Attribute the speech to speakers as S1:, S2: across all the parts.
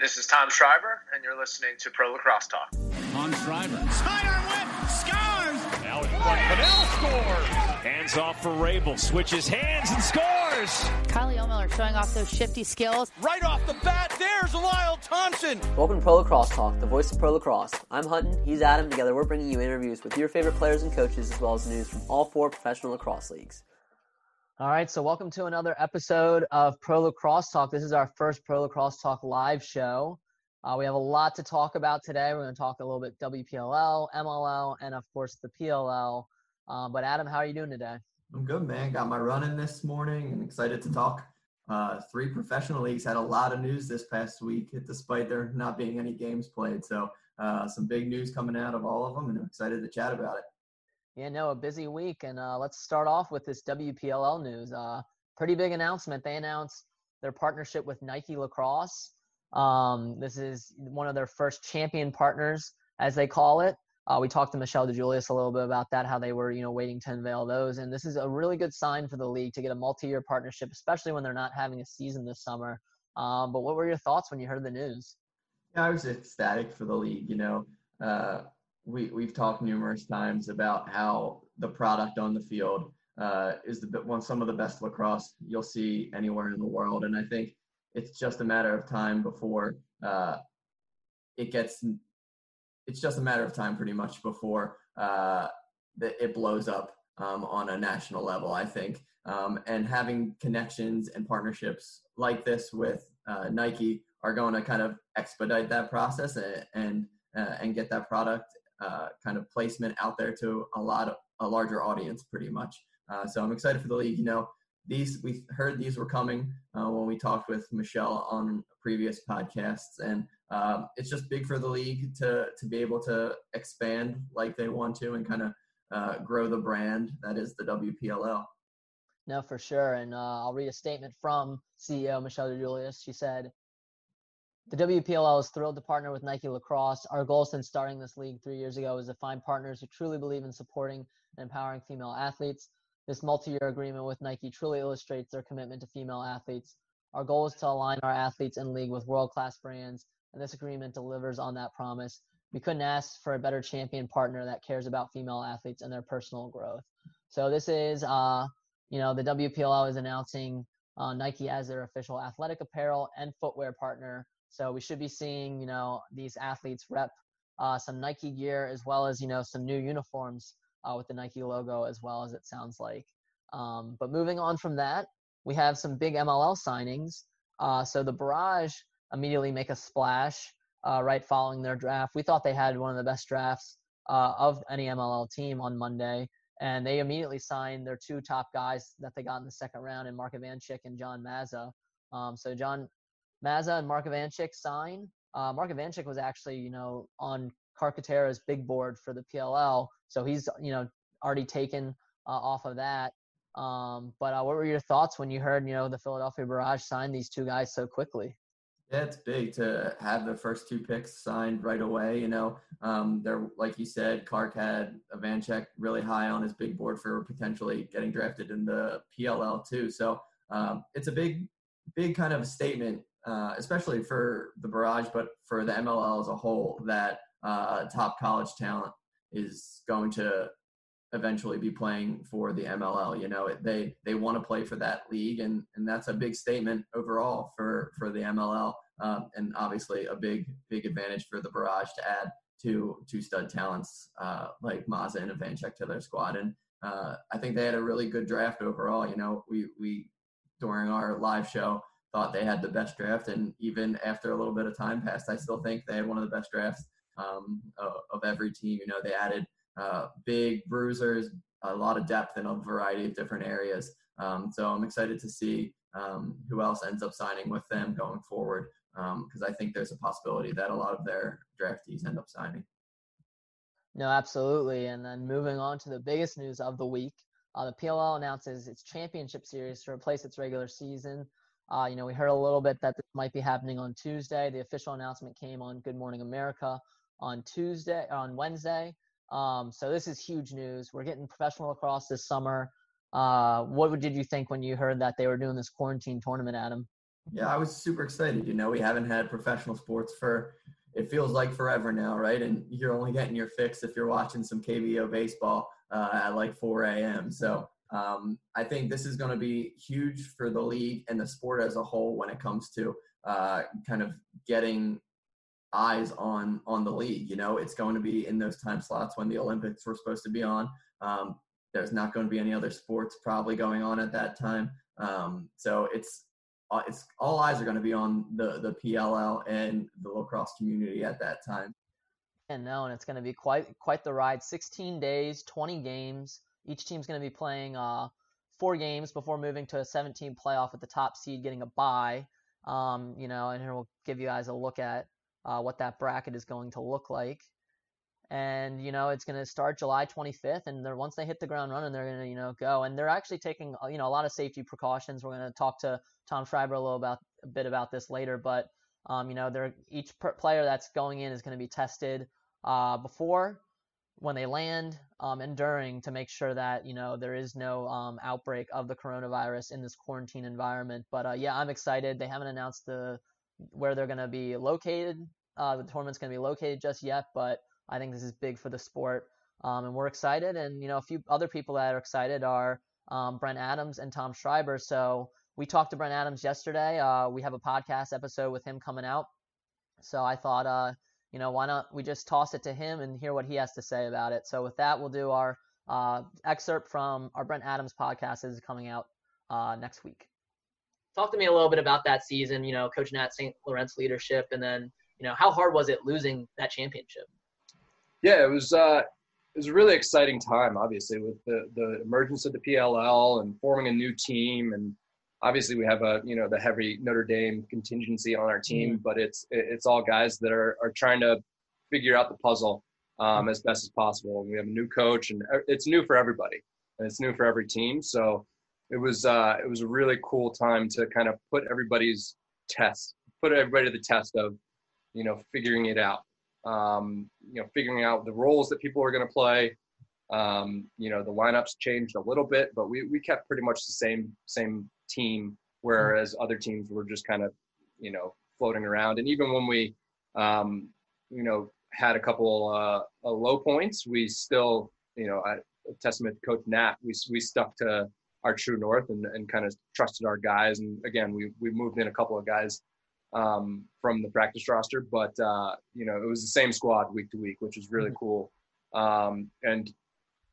S1: This is Tom Schreiber, and you're listening to Pro Lacrosse Talk.
S2: Tom Schreiber. Sidearm whip. Scores. Now it's front. Fennell scores. Hands off for Rabil. Switches hands and scores.
S3: Kylie Ohlmiller showing off those shifty skills.
S2: Right off the bat, there's Lyle Thompson.
S4: Welcome to Pro Lacrosse Talk, the voice of Pro Lacrosse. I'm Hutton, he's Adam. Together, we're bringing you interviews with your favorite players and coaches, as well as news from all four professional lacrosse leagues. All right, so welcome to another episode of Pro Lacrosse Talk. This is our first Pro Lacrosse Talk live show. Uh, we have a lot to talk about today. We're going to talk a little bit WPLL, MLL, and of course the PLL. Um, but Adam, how are you doing today?
S5: I'm good, man. Got my run in this morning and excited to talk. Uh, three professional leagues had a lot of news this past week, despite there not being any games played. So uh, some big news coming out of all of them, and I'm excited to chat about it.
S4: Yeah, no, a busy week. And uh, let's start off with this WPLL news. Uh, pretty big announcement. They announced their partnership with Nike Lacrosse. Um, this is one of their first champion partners, as they call it. Uh, we talked to Michelle DeJuliis a little bit about that, how they were, you know, waiting to unveil those. And this is a really good sign for the league to get a multi-year partnership, especially when they're not having a season this summer. Um, but what were your thoughts when you heard the news?
S5: Yeah, I was ecstatic for the league. You know, uh, we we've talked numerous times about how the product on the field uh, is the one some of the best lacrosse you'll see anywhere in the world, and I think it's just a matter of time before uh, it gets. It's just a matter of time, pretty much, before uh, it blows up um, on a national level. I think, um, and having connections and partnerships like this with uh, Nike are going to kind of expedite that process and and, uh, and get that product uh, kind of placement out there to a lot of a larger audience, pretty much. Uh, so I'm excited for the league. You know, these we heard these were coming uh, when we talked with Michelle on previous podcasts, and um, it's just big for the league to to be able to expand like they want to and kind of uh, grow the brand that is the WPLL.
S4: No, for sure. And uh, I'll read a statement from CEO Michelle DeJuliis. She said, the WPLL is thrilled to partner with Nike Lacrosse. Our goal since starting this league three years ago is to find partners who truly believe in supporting and empowering female athletes. This multi year agreement with Nike truly illustrates their commitment to female athletes. Our goal is to align our athletes in league with world class brands, and this agreement delivers on that promise. We couldn't ask for a better champion partner that cares about female athletes and their personal growth. So, this is, uh, you know, the WPLL is announcing uh, Nike as their official athletic apparel and footwear partner so we should be seeing, you know, these athletes rep uh, some Nike gear as well as, you know, some new uniforms uh, with the Nike logo as well as it sounds like. Um, but moving on from that, we have some big MLL signings. Uh, so the Barrage immediately make a splash uh, right following their draft. We thought they had one of the best drafts uh, of any MLL team on Monday. And they immediately signed their two top guys that they got in the second round in Mark Ivanchik and John Mazza. Um, so John Mazza and Mark Ivanchik sign. Uh, Mark Ivanchik was actually, you know, on Carcaterra's big board for the PLL, so he's, you know, already taken uh, off of that. Um, but uh, what were your thoughts when you heard, you know, the Philadelphia Barrage sign these two guys so quickly?
S5: Yeah, it's big to have the first two picks signed right away. You know, um, they're like you said, Clark had Ivanchik really high on his big board for potentially getting drafted in the PLL too. So um, it's a big, big kind of statement uh, especially for the barrage, but for the MLL as a whole, that uh, top college talent is going to eventually be playing for the MLL. You know, they they want to play for that league, and and that's a big statement overall for for the MLL, um, and obviously a big big advantage for the Barrage to add two two stud talents uh, like Mazza and Ivanchik to their squad. And uh, I think they had a really good draft overall. You know, we we during our live show thought they had the best draft, and even after a little bit of time passed, I still think they had one of the best drafts um, of, of, every team. You know, they added uh, big bruisers, a lot of depth in a variety of different areas. Um, so I'm excited to see um, who else ends up signing with them going forward, because um, I think there's a possibility that a lot of their draftees end up signing.
S4: No, absolutely. And then moving on to the biggest news of the week. Uh, the PLL announces its championship series to replace its regular season. Uh, you know, we heard a little bit that this might be happening on Tuesday. The official announcement came on Good Morning America on Tuesday, on Wednesday. Um, so this is huge news. We're getting professional lacrosse this summer. Uh, what did you think when you heard that they were doing this quarantine tournament, Adam?
S5: Yeah, I was super excited. You know, we haven't had professional sports for it feels like forever now, right? And you're only getting your fix if you're watching some KBO baseball uh, at like 4 a.m. So um, I think this is going to be huge for the league and the sport as a whole when it comes to uh, kind of getting eyes on on the league. You know, it's going to be in those time slots when the Olympics were supposed to be on. Um, there's not going to be any other sports probably going on at that time. Um, so it's uh, it's all eyes are going to be on the the PLL and the lacrosse community at that time.
S4: And no, and it's going to be quite quite the ride. 16 days, 20 games. Each team's going to be playing uh, four games before moving to a 17 playoff with the top seed getting a bye. Um, you know, and here we'll give you guys a look at uh, what that bracket is going to look like. And you know, it's going to start July 25th, and they're, once they hit the ground running, they're going to you know go. And they're actually taking uh, you know a lot of safety precautions. We're going to talk to Tom Schreiber a little about a bit about this later, but um, you know, they're each player that's going in is going to be tested uh, before when they land um, and during to make sure that you know there is no um, outbreak of the coronavirus in this quarantine environment. But uh, yeah, I'm excited. They haven't announced the where they're going to be located. Uh, the tournament's going to be located just yet, but I think this is big for the sport, um, and we're excited. And you know, a few other people that are excited are um, Brent Adams and Tom Schreiber. So we talked to Brent Adams yesterday. Uh, we have a podcast episode with him coming out. So I thought uh, you know, why not we just toss it to him and hear what he has to say about it. So with that, we'll do our uh, excerpt from our Brent Adams podcast is coming out uh, next week. Talk to me a little bit about that season, you know, Coach Nat St. Laurent's leadership, and then, you know, how hard was it losing that championship?
S6: Yeah, it was. Uh, it was a really exciting time, obviously, with the the emergence of the PLL and forming a new team and obviously we have a you know the heavy Notre Dame contingency on our team, mm-hmm. but it's it's all guys that are are trying to figure out the puzzle um, as best as possible. We have a new coach, and it's new for everybody, and it's new for every team. So it was uh, it was a really cool time to kind of put everybody's test, put everybody to the test of you know figuring it out, um, you know figuring out the roles that people are going to play. Um, you know the lineups changed a little bit, but we we kept pretty much the same same team, whereas other teams were just kind of, you know, floating around. And even when we, um, you know, had a couple uh, low points, we still, you know, a testament to Coach Nat, we we stuck to our true north and, and kind of trusted our guys. And again, we we moved in a couple of guys um, from the practice roster, but uh, you know, it was the same squad week to week, which was really mm-hmm. cool. Um, and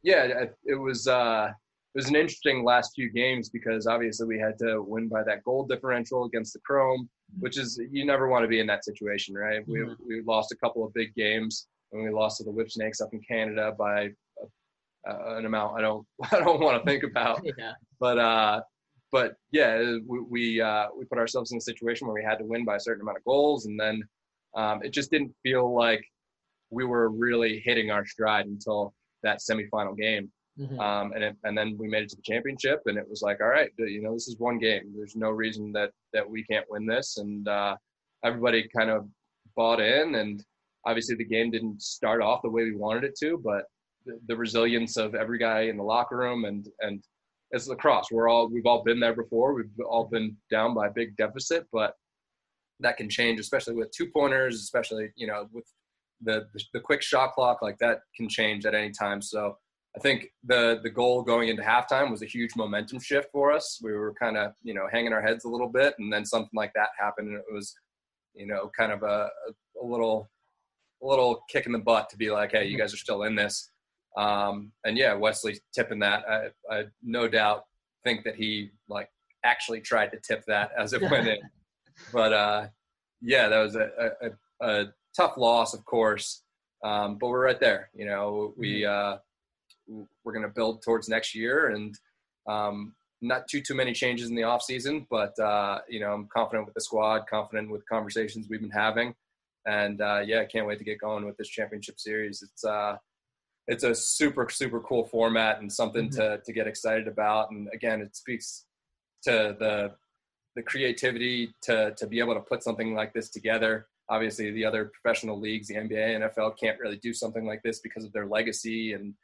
S6: yeah, it was. Uh, it was an interesting last few games because obviously we had to win by that goal differential against the Chrome, mm-hmm. which is you never want to be in that situation, right? Mm-hmm. We we lost a couple of big games and we lost to the Whipsnakes up in Canada by a, an amount I don't I don't want to think about. yeah. But uh, but yeah, we we, uh, we put ourselves in a situation where we had to win by a certain amount of goals, and then um, it just didn't feel like we were really hitting our stride until that semifinal game. Mm-hmm. Um, and it, and then we made it to the championship, and it was like, all right, you know, this is one game. There's no reason that that we can't win this, and uh, everybody kind of bought in. And obviously, the game didn't start off the way we wanted it to, but the, the resilience of every guy in the locker room and and it's lacrosse. We're all we've all been there before. We've all been down by a big deficit, but that can change, especially with two pointers, especially you know with the, the the quick shot clock like that can change at any time. So I think the the goal going into halftime was a huge momentum shift for us. We were kind of you know hanging our heads a little bit, and then something like that happened, and it was you know kind of a, a little a little kick in the butt to be like, hey, you guys are still in this. Um, and yeah, Wesley tipping that, I, I no doubt think that he like actually tried to tip that as it went in. But uh, yeah, that was a, a, a tough loss, of course. Um, but we're right there. You know, we mm-hmm. uh, we're going to build towards next year and um, not too too many changes in the off season, but uh, you know I'm confident with the squad, confident with conversations we've been having, and uh, yeah, I can't wait to get going with this championship series. It's uh, it's a super super cool format and something mm-hmm. to to get excited about. And again, it speaks to the the creativity to to be able to put something like this together. Obviously, the other professional leagues, the NBA, NFL, can't really do something like this because of their legacy and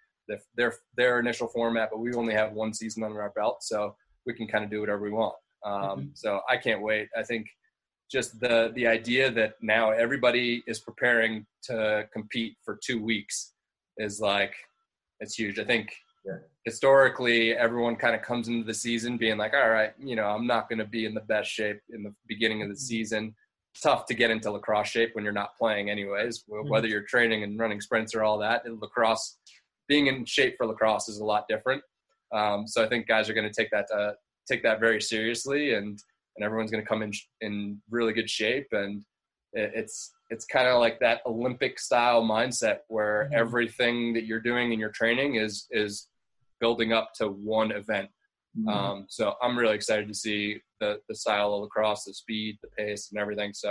S6: their their initial format, but we only have one season under our belt, so we can kind of do whatever we want. Um,
S7: Mm-hmm.
S6: So I can't wait. I think just the the idea that now everybody is preparing to compete for two weeks is like it's huge. I think
S5: Yeah.
S6: historically everyone kind of comes into the season being like, all right, you know, I'm not going to be in the best shape in the beginning of the season. It's tough to get into lacrosse shape when you're not playing, anyways. Wh- Whether you're training and running sprints or all that, and lacrosse, being in shape for lacrosse is a lot different. Um, so I think guys are going to take that uh, take that very seriously, and and everyone's going to come in sh- in really good shape, and it, it's it's kind of like that Olympic style mindset where
S7: Mhm.
S6: everything that you're doing in your training is is building up to one event.
S5: Mm-hmm.
S6: Um, so I'm really excited to see the the style of lacrosse, the speed, the pace, and everything. So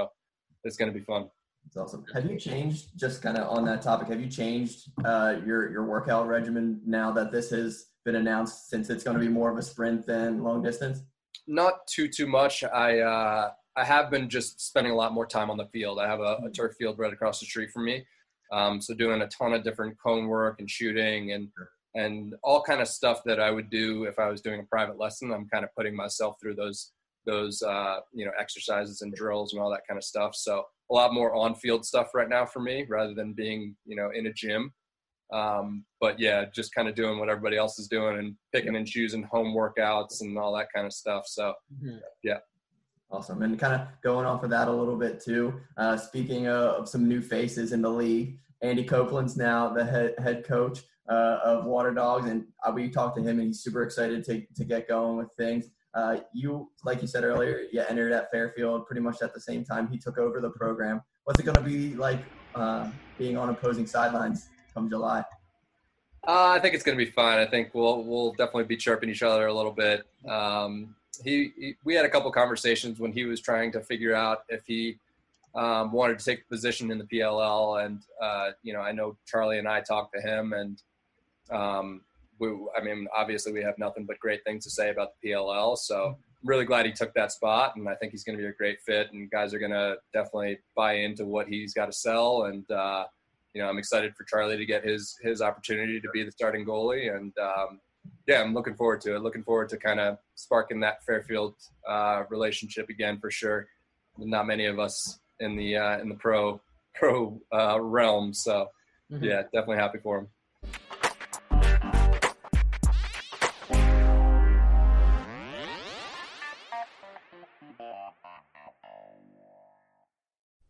S6: it's going to be fun.
S5: That's awesome. Have you changed just kind of on that topic? Have you changed uh, your your workout regimen now that this has been announced? Since it's going to be more of a sprint than long distance.
S6: Not too too much. I uh, I have been just spending a lot more time on the field. I have a, a turf field right across the street from me, um, so doing a ton of different cone work and shooting and and all kind of stuff that I would do if I was doing a private lesson. I'm kind of putting myself through those those uh, you know exercises and drills and all that kind of stuff. So a lot more on field stuff right now for me rather than being you know in a gym. Um, but yeah, just kind of doing what everybody else is doing and picking and choosing home workouts and all that kind of stuff. So yeah.
S5: Awesome. And kind of going off of that a little bit too. Uh, speaking of some new faces in the league, Andy Copeland's now the head, head coach uh, of Water Dogs, and uh, we talked to him, and he's super excited to to get going with things. Uh, you, like you said earlier, you entered at Fairfield pretty much at the same time he took over the program. What's it going to be like uh, being on opposing sidelines come July?
S6: Uh, I think it's going to be fine. I think we'll we'll definitely be chirping each other a little bit. Um, he, he we had a couple conversations when he was trying to figure out if he um, wanted to take a position in the PLL, and uh, you know I know Charlie and I talked to him, and um, we, I mean obviously we have nothing but great things to say about the PLL. So I'm really glad he took that spot, and I think he's going to be a great fit, and guys are going to definitely buy into what he's got to sell, and uh, you know, I'm excited for Charlie to get his his opportunity to be the starting goalie, and um, yeah, I'm looking forward to it. Looking forward to kind of sparking that Fairfield uh, relationship again for sure. Not many of us in the uh, in the pro pro uh, realm, so
S7: Mhm.
S6: yeah, definitely happy for him.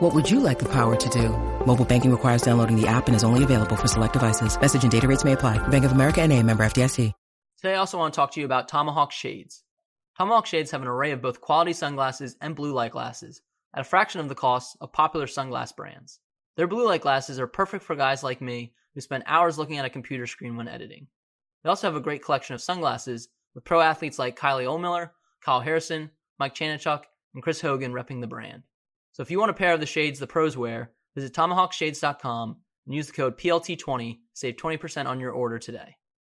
S8: What would you like the power to do? Mobile banking requires downloading the app and is only available for select devices. Message and data rates may apply. Bank of America and a member FDIC.
S4: Today, I also want to talk to you about Tomahawk Shades. Tomahawk Shades have an array of both quality sunglasses and blue light glasses at a fraction of the cost of popular sunglass brands. Their blue light glasses are perfect for guys like me who spend hours looking at a computer screen when editing. They also have a great collection of sunglasses with pro athletes like Kylie Ohlmiller, Kyle Harrison, Mike Chanenchuk, and Chris Hogan repping the brand. So if you want a pair of the shades the pros wear, visit tomahawkshades.com and use the code PLT20 to save 20% on your order today.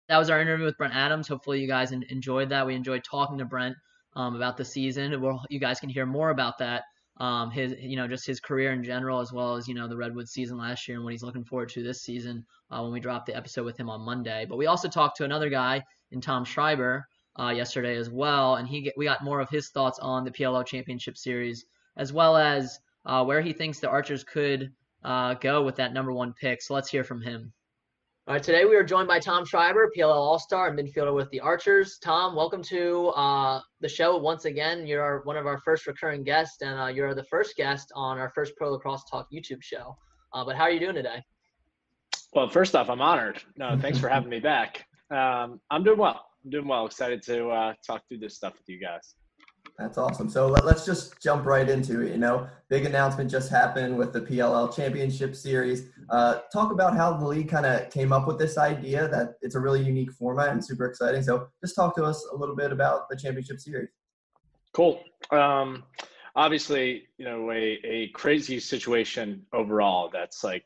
S4: That was our interview with Brent Adams. Hopefully, you guys enjoyed that. We enjoyed talking to Brent um, about the season. Well, you guys can hear more about that. Um, his, you know, just his career in general, as well as you know the Redwood season last year and what he's looking forward to this season uh, when we drop the episode with him on Monday. But we also talked to another guy in Tom Schreiber uh, yesterday as well, and he we got more of his thoughts on the PLL Championship Series as well as uh, where he thinks the Archers could uh, go with that number one pick. So let's hear from him. All right, today we are joined by Tom Schreiber, PLL All Star and midfielder with the Archers. Tom, welcome to uh, the show once again. You're one of our first recurring guests, and uh, you're the first guest on our first Pro Lacrosse Talk YouTube show. Uh, but how are you doing today?
S1: Well, first off, I'm honored. No, thanks for having me back. Um, I'm doing well. I'm doing well. Excited to uh, talk through this stuff with you guys.
S5: That's awesome. So let, us just jump right into it. You know, big announcement just happened with the PLL Championship Series. Uh, talk about how the league kind of came up with this idea that it's a really unique format and super exciting. So just talk to us a little bit about the Championship Series.
S1: Cool. Um, obviously, you know, a, a crazy situation overall that's like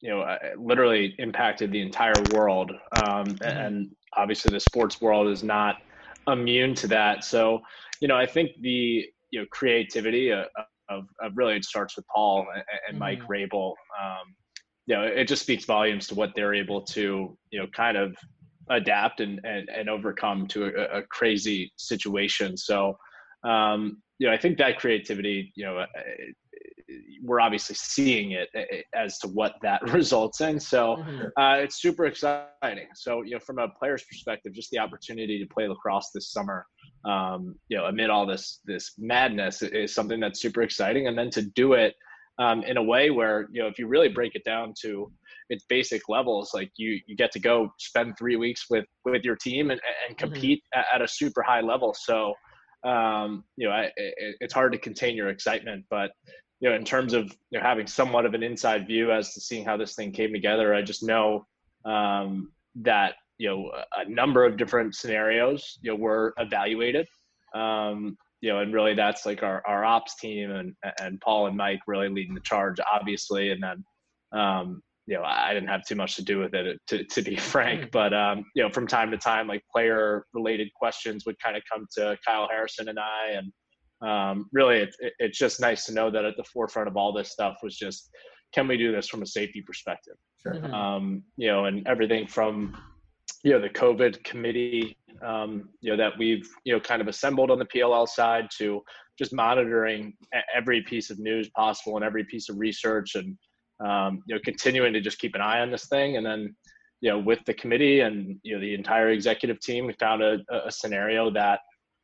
S1: you know, uh, literally impacted the entire world. Um, mm-hmm. And obviously, the sports world is not immune to that. So, you know, I think the you know creativity of, of, of really it starts with Paul and, and Mike mm-hmm. Rabil. Um, you know, it just speaks volumes to what they're able to you know kind of adapt and and, and overcome to a, a crazy situation. So, um, you know, I think that creativity, you know, uh, we're obviously seeing it uh, uh, as to what that results in. So mm-hmm. uh, it's super exciting. So you know, from a player's perspective, just the opportunity to play lacrosse this summer, um, you know, amid all this this madness, is something that's super exciting. And then to do it um, in a way where you know, if you really break it down to its basic levels, like you you get to go spend three weeks with with your team and, and mm-hmm. compete mm-hmm. at, at a super high level. So um, you know, I, it, it's hard to contain your excitement, but you know, in terms of you know, having somewhat of an inside view as to seeing how this thing came together, I just know um, that you know a number of different scenarios you know were evaluated. Um, you know, and really that's like our, our ops team and and Paul and Mike really leading the charge, obviously, and then um, you know I didn't have too much to do with it to to be frank, mm. but um, you know from time to time like player related questions would kind of come to Kyle Harrison and I and um, really it, it, it's just nice to know that at the forefront of all this stuff was just can we do this from a safety perspective
S5: sure. Mm-hmm.
S1: um, you know and everything from you know the covid committee um, you know that we've you know kind of assembled on the pll side to just monitoring every piece of news possible and every piece of research and um, you know continuing to just keep an eye on this thing and then you know with the committee and you know the entire executive team we found a, a scenario that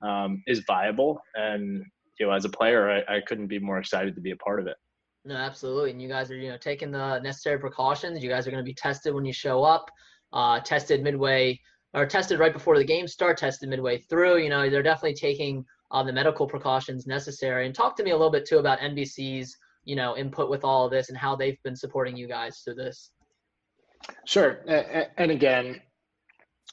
S1: um, is viable. And you know, as a player, I, I couldn't be more excited to be a part of it.
S4: No, absolutely. And you guys are, you know, taking the necessary precautions. You guys are going to be tested when you show up, uh, tested midway or tested right before the game start, tested midway through. You know, they're definitely taking uh, the medical precautions necessary. And talk to me a little bit too about NBC's, you know, input with all of this and how they've been supporting you guys through this.
S1: Sure. And again,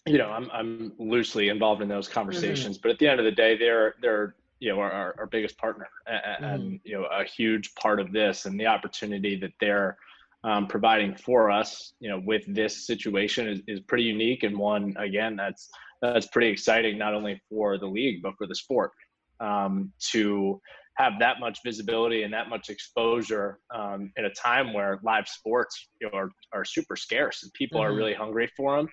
S1: you know, I'm I'm loosely involved in those conversations, mm-hmm. but at the end of the day, they're they're you know our, our biggest partner and, mm-hmm. and, you know a huge part of this and the opportunity that they're um, providing for us, you know, with this situation is, is pretty unique and one again that's that's pretty exciting not only for the league but for the sport um, to have that much visibility and that much exposure um, in a time where live sports you know, are, are super scarce and people mm-hmm. are really hungry for them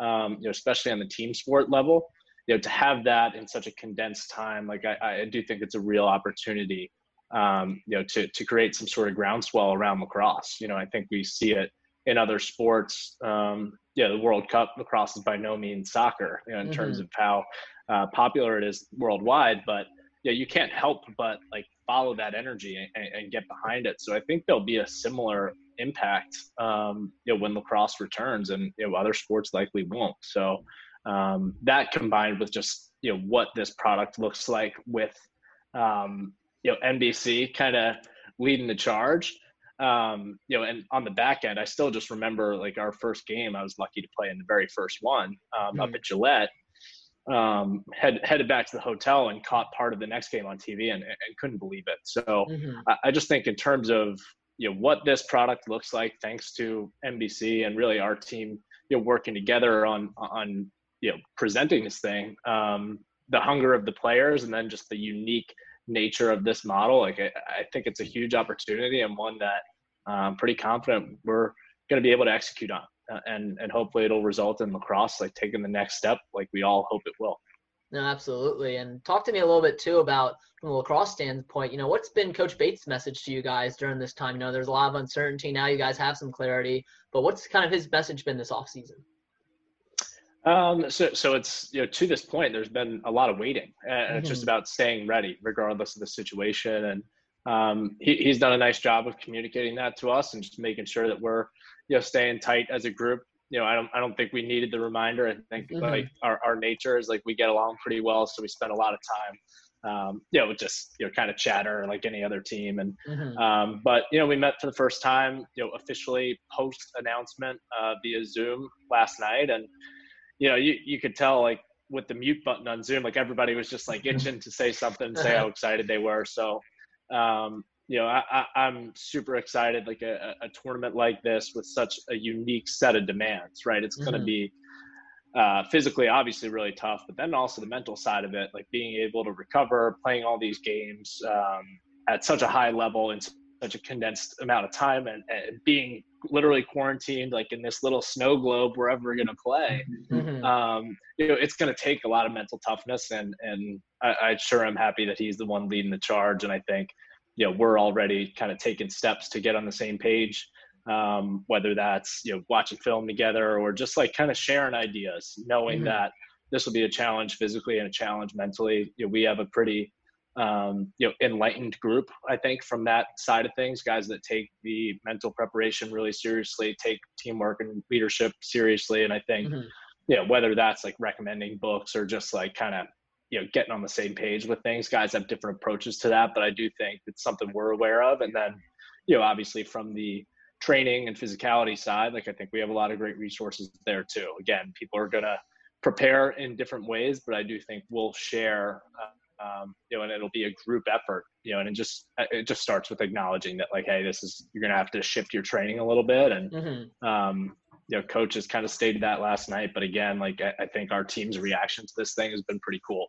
S1: um, you know, especially on the team sport level. You know, to have that in such a condensed time, like I, I do think it's a real opportunity. Um, you know, to to create some sort of groundswell around lacrosse. You know, I think we see it in other sports. Um, yeah, the World Cup lacrosse is by no means soccer, you know, in mm-hmm. terms of how uh, popular it is worldwide. But yeah, you can't help but like follow that energy and, and, get behind it. So I think there'll be a similar impact, um, you know, when lacrosse returns, and you know, other sports likely won't. So um, that combined with just you know what this product looks like with um, you know NBC kind of leading the charge. Um, you know, and on the back end, I still just remember like our first game. I was lucky to play in the very first one um, mm-hmm. up at Gillette um, head, headed back to the hotel and caught part of the next game on TV and, and couldn't believe it. So mm-hmm. I, I, just think in terms of you know what this product looks like, thanks to NBC and really our team, you know, working together on on you know presenting this thing, um, the hunger of the players, and then just the unique nature of this model. Like I, I think it's a huge opportunity and one that I'm um, pretty confident we're going to be able to execute on. Uh, and and hopefully it'll result in lacrosse like taking the next step like we all hope it will
S4: no absolutely and talk to me a little bit too about from a lacrosse standpoint you know what's been coach bates message to you guys during this time you know there's a lot of uncertainty now you guys have some clarity but what's kind of his message been this off season
S1: um, so, so it's you know to this point, there's been a lot of waiting, and mm-hmm. it's just about staying ready regardless of the situation. And um, he, he's done a nice job of communicating that to us and just making sure that we're you know staying tight as a group you know i don't i don't think we needed the reminder i think mm-hmm. like our, our nature is like we get along pretty well so we spend a lot of time um, you know, just you know, kind of chatter like any other team. And mm-hmm. um, but you know, we met for the first time, you know, officially post announcement uh, via Zoom last night, and you know, you you could tell like with the mute button on Zoom, like everybody was just like itching to say something, say how excited they were. So um, you know, I, am super excited. Like a, a, tournament like this with such a unique set of demands, right? It's mm-hmm. going to be uh, physically, obviously, really tough, but then also the mental side of it, like being able to recover, playing all these games um, at such a high level in such a condensed amount of time, and, and being literally quarantined, like in this little snow globe wherever we're going to play. Mm-hmm. Um, you know, it's going to take a lot of mental toughness, and and I, I sure am happy that he's the one leading the charge, and I think you know we're already kind of taking steps to get on the same page um, whether that's you know watching film together or just like kind of sharing ideas knowing mm-hmm. that this will be a challenge physically and a challenge mentally you know, we have a pretty um, you know enlightened group i think from that side of things guys that take the mental preparation really seriously take teamwork and leadership seriously and i think mm-hmm. you know whether that's like recommending books or just like kind of you know getting on the same page with things. Guys have different approaches to that but i do think it's something we're aware of. And then you know obviously from the training and physicality side like i think we have a lot of great resources there too. Again people are going to prepare in different ways but i do think we'll share uh, um, you know and it'll be a group effort you know and it just it just starts with acknowledging that like hey this is you're going to have to shift your training a little bit and mm-hmm. um, you know, coaches kind of stated that last night. But again, like I, I think our team's reaction to this thing has been pretty cool.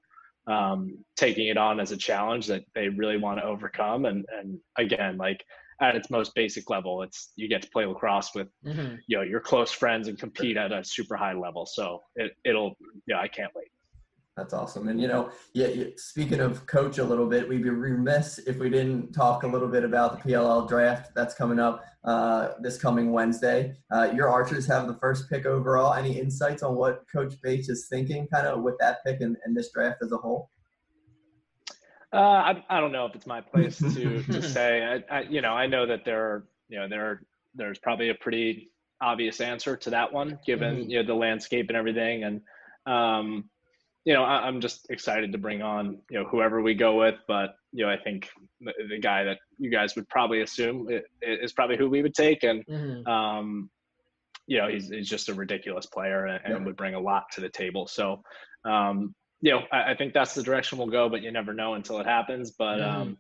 S1: Um, taking it on as a challenge that they really want to overcome. And and again, like at its most basic level, it's you get to play lacrosse with mm-hmm. you know your close friends and compete at a super high level. So it it'll yeah, I can't wait.
S5: That's awesome. And you know, yeah, speaking of coach a little bit, we'd be remiss if we didn't talk a little bit about the PLL draft that's coming up uh, this coming Wednesday. Uh, your Archers have the first pick overall. Any insights on what Coach Bates is thinking, kind of with that pick and, and this draft as a whole?
S1: Uh, I, I don't know if it's my place to to say. I, I, you know, I know that there are you know there there's probably a pretty obvious answer to that one, given mm-hmm. you know the landscape and everything, and um, you know, I, am just excited to bring on, you know, whoever we go with. But, you know, I think the, the guy that you guys would probably assume is probably who we would take. And, mm-hmm. um, you know, he's, he's just a ridiculous player and, and would bring a lot to the table. So, um, you know, I, I, think that's the direction we'll go, but you never know until it happens. But, mm-hmm. um,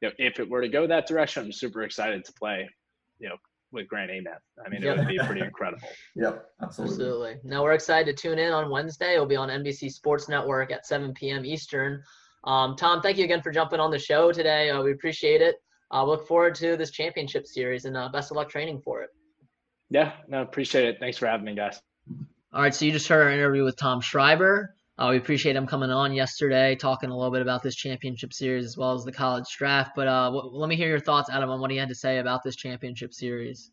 S1: you know, if it were to go that direction, I'm super excited to play, you know, with Grant Ament. I mean, yep. it would be pretty incredible.
S5: yep, absolutely.
S4: Absolutely. Now we're excited to tune in on Wednesday. It'll be on NBC Sports Network at 7 p.m. Eastern. Um, Tom, thank you again for jumping on the show today. Uh, we appreciate it. Uh, look forward to this championship series and uh, best of luck training for it.
S1: Yeah, no, appreciate it. Thanks for having me, guys.
S4: All right, so you just heard our interview with Tom Schreiber. Uh, we appreciate him coming on yesterday, talking a little bit about this championship series as well as the college draft. But uh, w- let me hear your thoughts, Adam, on what he had to say about this championship series.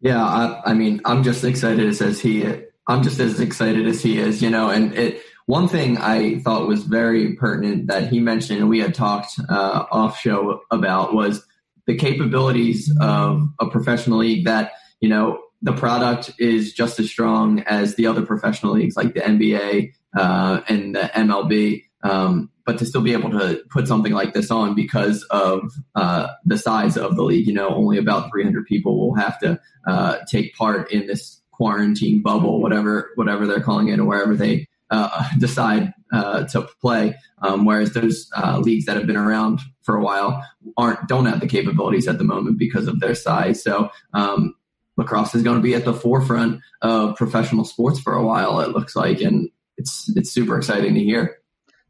S5: Yeah, I, I mean, I'm just excited as, he. I'm just as excited as he is, you know. And it one thing I thought was very pertinent that he mentioned, and we had talked uh, off show about, was the capabilities of a professional league. That you know, the product is just as strong as the other professional leagues, like the NBA uh, and the MLB. Um, but to still be able to put something like this on because of uh, the size of the league, you know, only about 300 people will have to uh, take part in this quarantine bubble, whatever whatever they're calling it, or wherever they uh, decide uh, to play. Um, whereas those uh, leagues that have been around for a while aren't don't have the capabilities at the moment because of their size. So um, lacrosse is going to be at the forefront of professional sports for a while. It looks like, and it's it's super exciting to hear.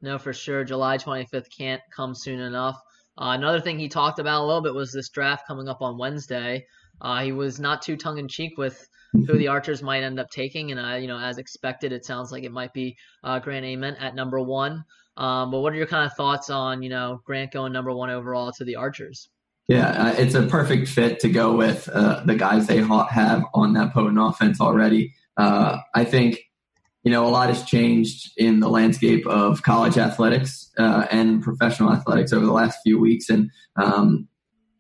S4: No, for sure. July 25th can't come soon enough. Uh, another thing he talked about a little bit was this draft coming up on Wednesday. Uh, he was not too tongue in cheek with who the Archers might end up taking, and uh, you know, as expected, it sounds like it might be uh, Grant Ament at number one. Um, but what are your kind of thoughts on you know Grant going number one overall to the Archers?
S5: Yeah, uh, it's a perfect fit to go with uh, the guys they have on that potent offense already. Uh, I think you know, a lot has changed in the landscape of college athletics uh, and professional athletics over the last few weeks. And um,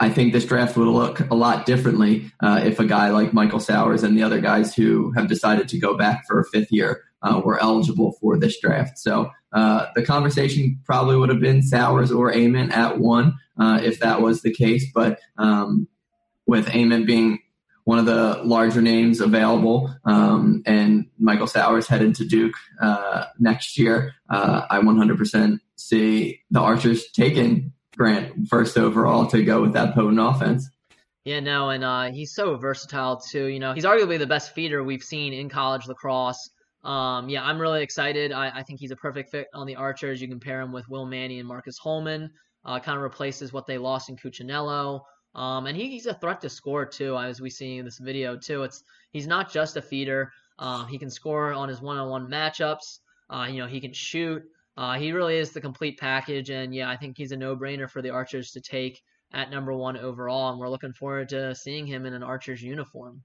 S5: I think this draft would look a lot differently uh, if a guy like Michael Sowers and the other guys who have decided to go back for a fifth year uh, were eligible for this draft. So uh, the conversation probably would have been Sowers or Ament at one uh, if that was the case. But um, with Ament being one of the larger names available. Um, and Michael Sowers headed to Duke uh, next year. Uh, I 100% see the Archers taking Grant first overall to go with that potent offense.
S4: Yeah, no, and uh, he's so versatile too. You know, he's arguably the best feeder we've seen in college lacrosse. Um, yeah, I'm really excited. I, I, think he's a perfect fit on the Archers. You can pair him with Will Manny and Marcus Holman. Uh, kind of replaces what they lost in Cuccinello. Um, and he, he's a threat to score too, as we see in this video too. It's he's not just a feeder. Um, he can score on his one-on-one matchups. Uh, you know, he can shoot. Uh, he really is the complete package, and yeah, I think he's a no-brainer for the Archers to take at number one overall, and we're looking forward to seeing him in an Archer's uniform.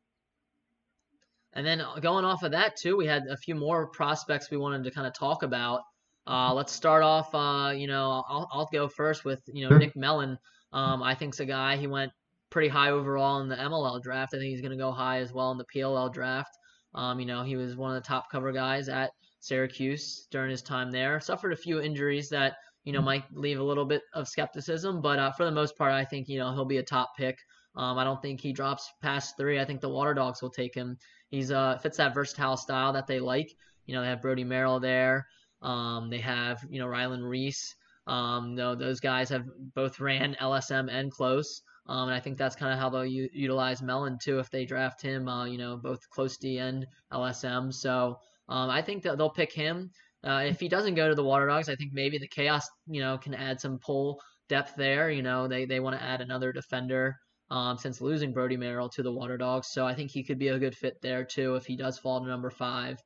S4: And then going off of that too, we had a few more prospects we wanted to kind of talk about. Uh, let's start off. Uh, you know, I'll, I'll go first with you know. Nick Mellon. Um, I think's a guy. He went pretty high overall in the MLL draft. I think he's going to go high as well in the PLL draft. Um, you know, he was one of the top cover guys at Syracuse during his time there. Suffered a few injuries that you know, might leave a little bit of skepticism. But uh, for the most part, I think, you know, he'll be a top pick. Um, I don't think he drops past three. I think the Water Dogs will take him. He's uh, fits that versatile style that they like. You know, they have Brody Merrill there. Um, they have, you know, Ryland Rees. Um, know, those guys have both ran LSM and close. Um, and I think that's kind of how they'll u- utilize Mellon too if they draft him. Uh, you know, both close D and LSM. So um, I think that they'll pick him. Uh, if he doesn't go to the Water Dogs, I think maybe the Chaos, you know, can add some pull depth there. You know, they, they want to add another defender um, since losing Brody Merrill to the Water Dogs. So I think he could be a good fit there too if he does fall to number five.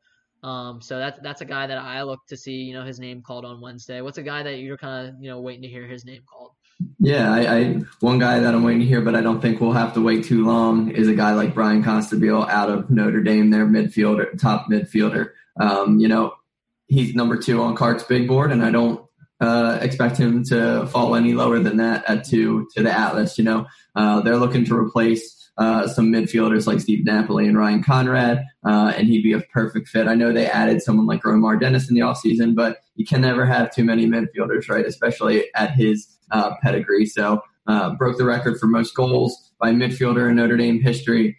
S4: Um, so that's that's a guy that I look to see, you know, his name called on Wednesday. What's a guy that you're kind of, you know, waiting to hear his name called?
S5: Yeah, I, I, one guy that I'm waiting to hear, but I don't think we'll have to wait too long is a guy like Bryan Costabile out of Notre Dame, their midfielder, top midfielder. Um, you know, he's number two on Cart's big board, and I don't uh, expect him to fall any lower than that at two to the Atlas. You know, uh, they're looking to replace uh, some midfielders like Steve Napoli and Ryan Conrad, uh, and he'd be a perfect fit. I know they added someone like Romar Dennis in the offseason, but you can never have too many midfielders, right? Especially at his uh, pedigree. So, uh, broke the record for most goals by midfielder in Notre Dame history.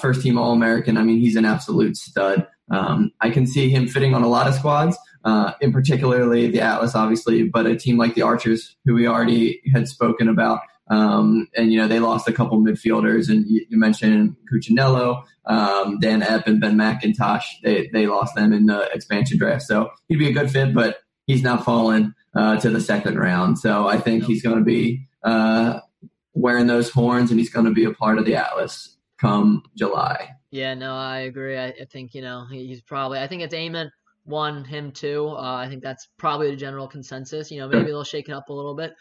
S5: first team All American. I mean, he's an absolute stud. Um, I can see him fitting on a lot of squads, uh, in particularly the Atlas, obviously, but a team like the Archers, who we already had spoken about. Um, and, you know, they lost a couple midfielders, and you, you mentioned Cuccinello, um, Dan Epp, and Ben McIntosh. They, they lost them in the expansion draft. So he'd be a good fit, but he's now fallen uh, to the second round. So I think he's going to be uh, wearing those horns, and he's going to be a part of the Atlas come July.
S4: Yeah, no, I agree. I, I think you know he's probably. I think it's Ament one, him two. Uh, I think that's probably the general consensus. You know, maybe they'll shake it up a little bit,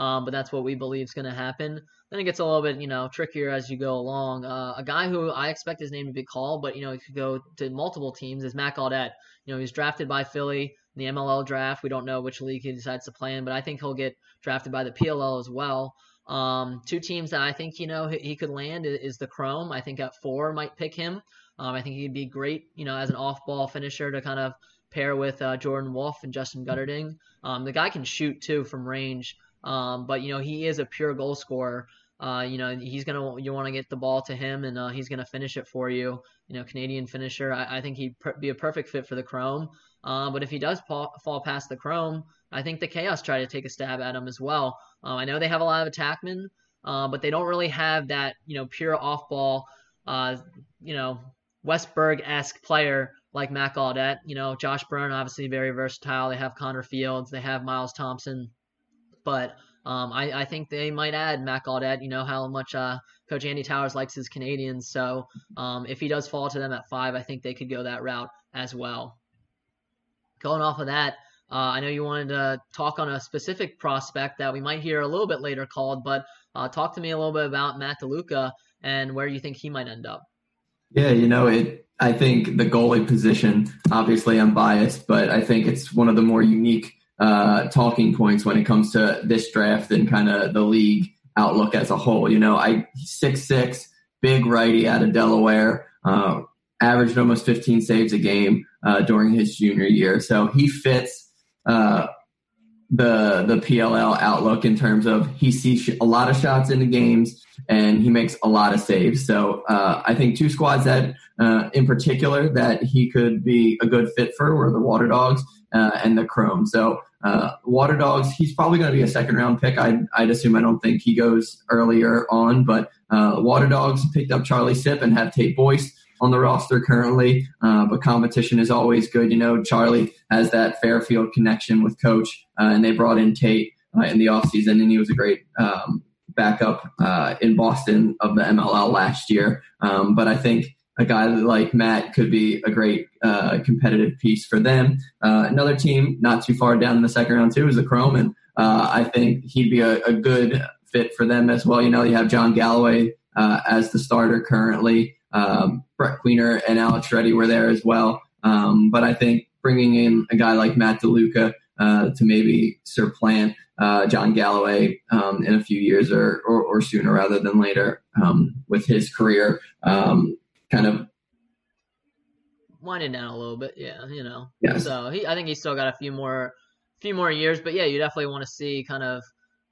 S4: um, but that's what we believe is going to happen. Then it gets a little bit, you know, trickier as you go along. Uh, a guy who I expect his name to be called, but you know, he could go to multiple teams is Matt Gaudet. You know, he's drafted by Philly in the MLL draft. We don't know which league he decides to play in, but I think he'll get drafted by the PLL as well. Um, two teams that I think you know he could land is the Chrome. I think at four might pick him. Um, I think he'd be great, you know, as an off-ball finisher to kind of pair with uh, Jordan Wolf and Justin Guterding. Um, the guy can shoot too from range, um, but you know he is a pure goal scorer. Uh, you know he's gonna you want to get the ball to him and uh, he's gonna finish it for you. You know Canadian finisher. I, I think he'd pr- be a perfect fit for the Chrome. Uh, but if he does fall, fall past the Chrome, I think the Chaos try to take a stab at him as well. Um, I know they have a lot of attackmen, uh, but they don't really have that, you know, pure off ball, uh, you know, Westberg esque player like Matt Gaudet. You know, Josh Byrne, obviously very versatile. They have Connor Fields, they have Miles Thompson. But um, I, I, think they might add Matt Gaudet. You know how much uh, Coach Andy Towers likes his Canadians. So um, if he does fall to them at five, I think they could go that route as well. Going off of that, uh, I know you wanted to talk on a specific prospect that we might hear a little bit later called, but uh, talk to me a little bit about Matt DeLuca and where you think he might end up.
S5: Yeah, you know, it. I think the goalie position. Obviously, I'm biased, but I think it's one of the more unique uh, talking points when it comes to this draft and kind of the league outlook as a whole. You know, I six six, big righty out of Delaware, uh, averaged almost 15 saves a game uh, during his junior year, so he fits uh, the the PLL outlook in terms of he sees a lot of shots in the games and he makes a lot of saves. So uh, I think two squads that, uh, in particular, that he could be a good fit for were the Water Dogs uh, and the Chrome. So Uh, Water Dogs, he's probably going to be a second round pick. I'd, I'd assume. I don't think he goes earlier on, but uh, Water Dogs picked up Charlie Sipp and have Tate Boyce on the roster currently. Uh, but competition is always good. You know, Charlie has that Fairfield connection with Coach, uh, and they brought in Tate uh, in the offseason, and he was a great um, backup uh, in Boston of the MLL last year. Um, but I think a guy like Matt could be a great uh, competitive piece for them. Uh, another team not too far down in the second round too is the Chrome, and I think he'd be a, a, good fit for them as well. You know, you have John Galloway as the starter currently. Um, Brett Queener and Alex Reddy were there as well. Um, but I think bringing in a guy like Matt DeLuca uh, to maybe supplant uh, John Galloway um, in a few years or, or, or sooner rather than later um, with his career um, kind of
S4: winding down a little bit. Yeah, you know.
S5: Yes.
S4: So he, I think he's still got a few more, few more years. But yeah, you definitely want to see kind of,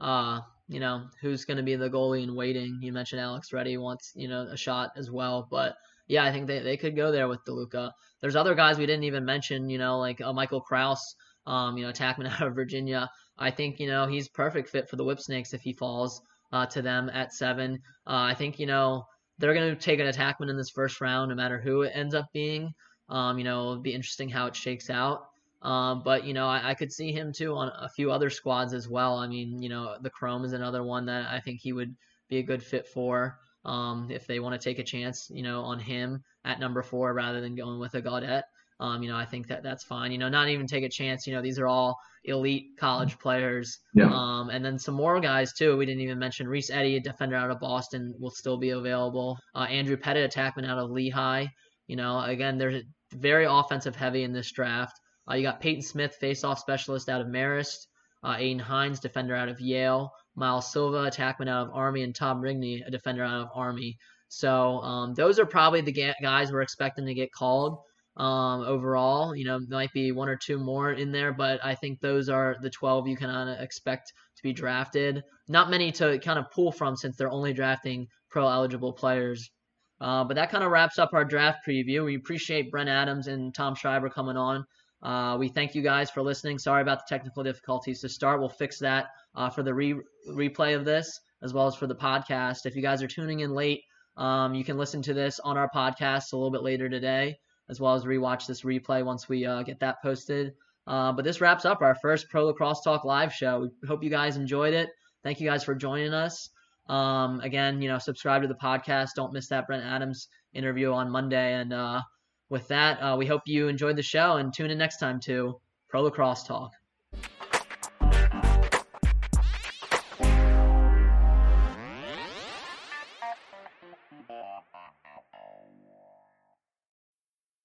S4: uh, you know, who's going to be the goalie in waiting. You mentioned Alex Reddy wants, you know, a shot as well. But yeah, I think they, they could go there with DeLuca. There's other guys we didn't even mention, you know, like uh, Michael Kraus, um, you know, attackman out of Virginia. I think, you know, he's perfect fit for the Whipsnakes if he falls uh, to them at seven. Uh, I think, you know, they're going to take an attackman in this first round, no matter who it ends up being. Um, you know, it'll be interesting how it shakes out. Um, but you know, I, I, could see him too on a few other squads as well. I mean, you know, the Chrome is another one that I think he would be a good fit for. Um, if they want to take a chance, you know, on him at number four rather than going with a Gaudet, um, you know, I think that that's fine. You know, not even take a chance. You know, these are all elite college players.
S5: Yeah.
S4: Um, and then some more guys too. We didn't even mention Reece Eddy, a defender out of Boston, will still be available. Uh, Andrew Pettit, attackman out of Lehigh. You know, again, they're very offensive heavy in this draft. Uh, you got Peyton Smith, face-off specialist out of Marist. Uh, Aiden Hines, defender out of Yale. Miles Silva, attackman out of Army, and Tom Rigney, a defender out of Army. So um, those are probably the guys we're expecting to get called um, overall. You know, might be one or two more in there, but I think those are the 12 you can uh, expect to be drafted. Not many to kind of pull from since they're only drafting pro eligible players. Uh, but that kind of wraps up our draft preview. We appreciate Brent Adams and Tom Schreiber coming on. Uh, we thank you guys for listening. Sorry about the technical difficulties to start. We'll fix that uh, for the re- replay of this as well as for the podcast. If you guys are tuning in late, um, you can listen to this on our podcast a little bit later today, as well as rewatch this replay once we uh, get that posted. Uh, but this wraps up our first Pro Lacrosse Talk live show. We hope you guys enjoyed it. Thank you guys for joining us. Um, again, you know, subscribe to the podcast. Don't miss that Brent Adams interview on Monday. And uh, with that, uh, we hope you enjoyed the show and tune in next time to Pro Lacrosse Talk.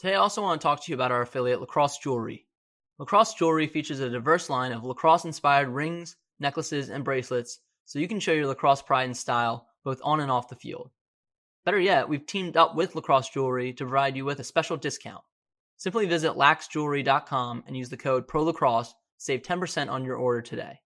S9: Today, I also want to talk to you about our affiliate, Lacrosse Jewelry. Lacrosse Jewelry features a diverse line of lacrosse inspired rings, necklaces, and bracelets so you can show your lacrosse pride and style both on and off the field. Better yet, we've teamed up with Lacrosse Jewelry to provide you with a special discount. Simply visit laxjewelry.com and use the code PROLACROSSE to save 10% on your order today.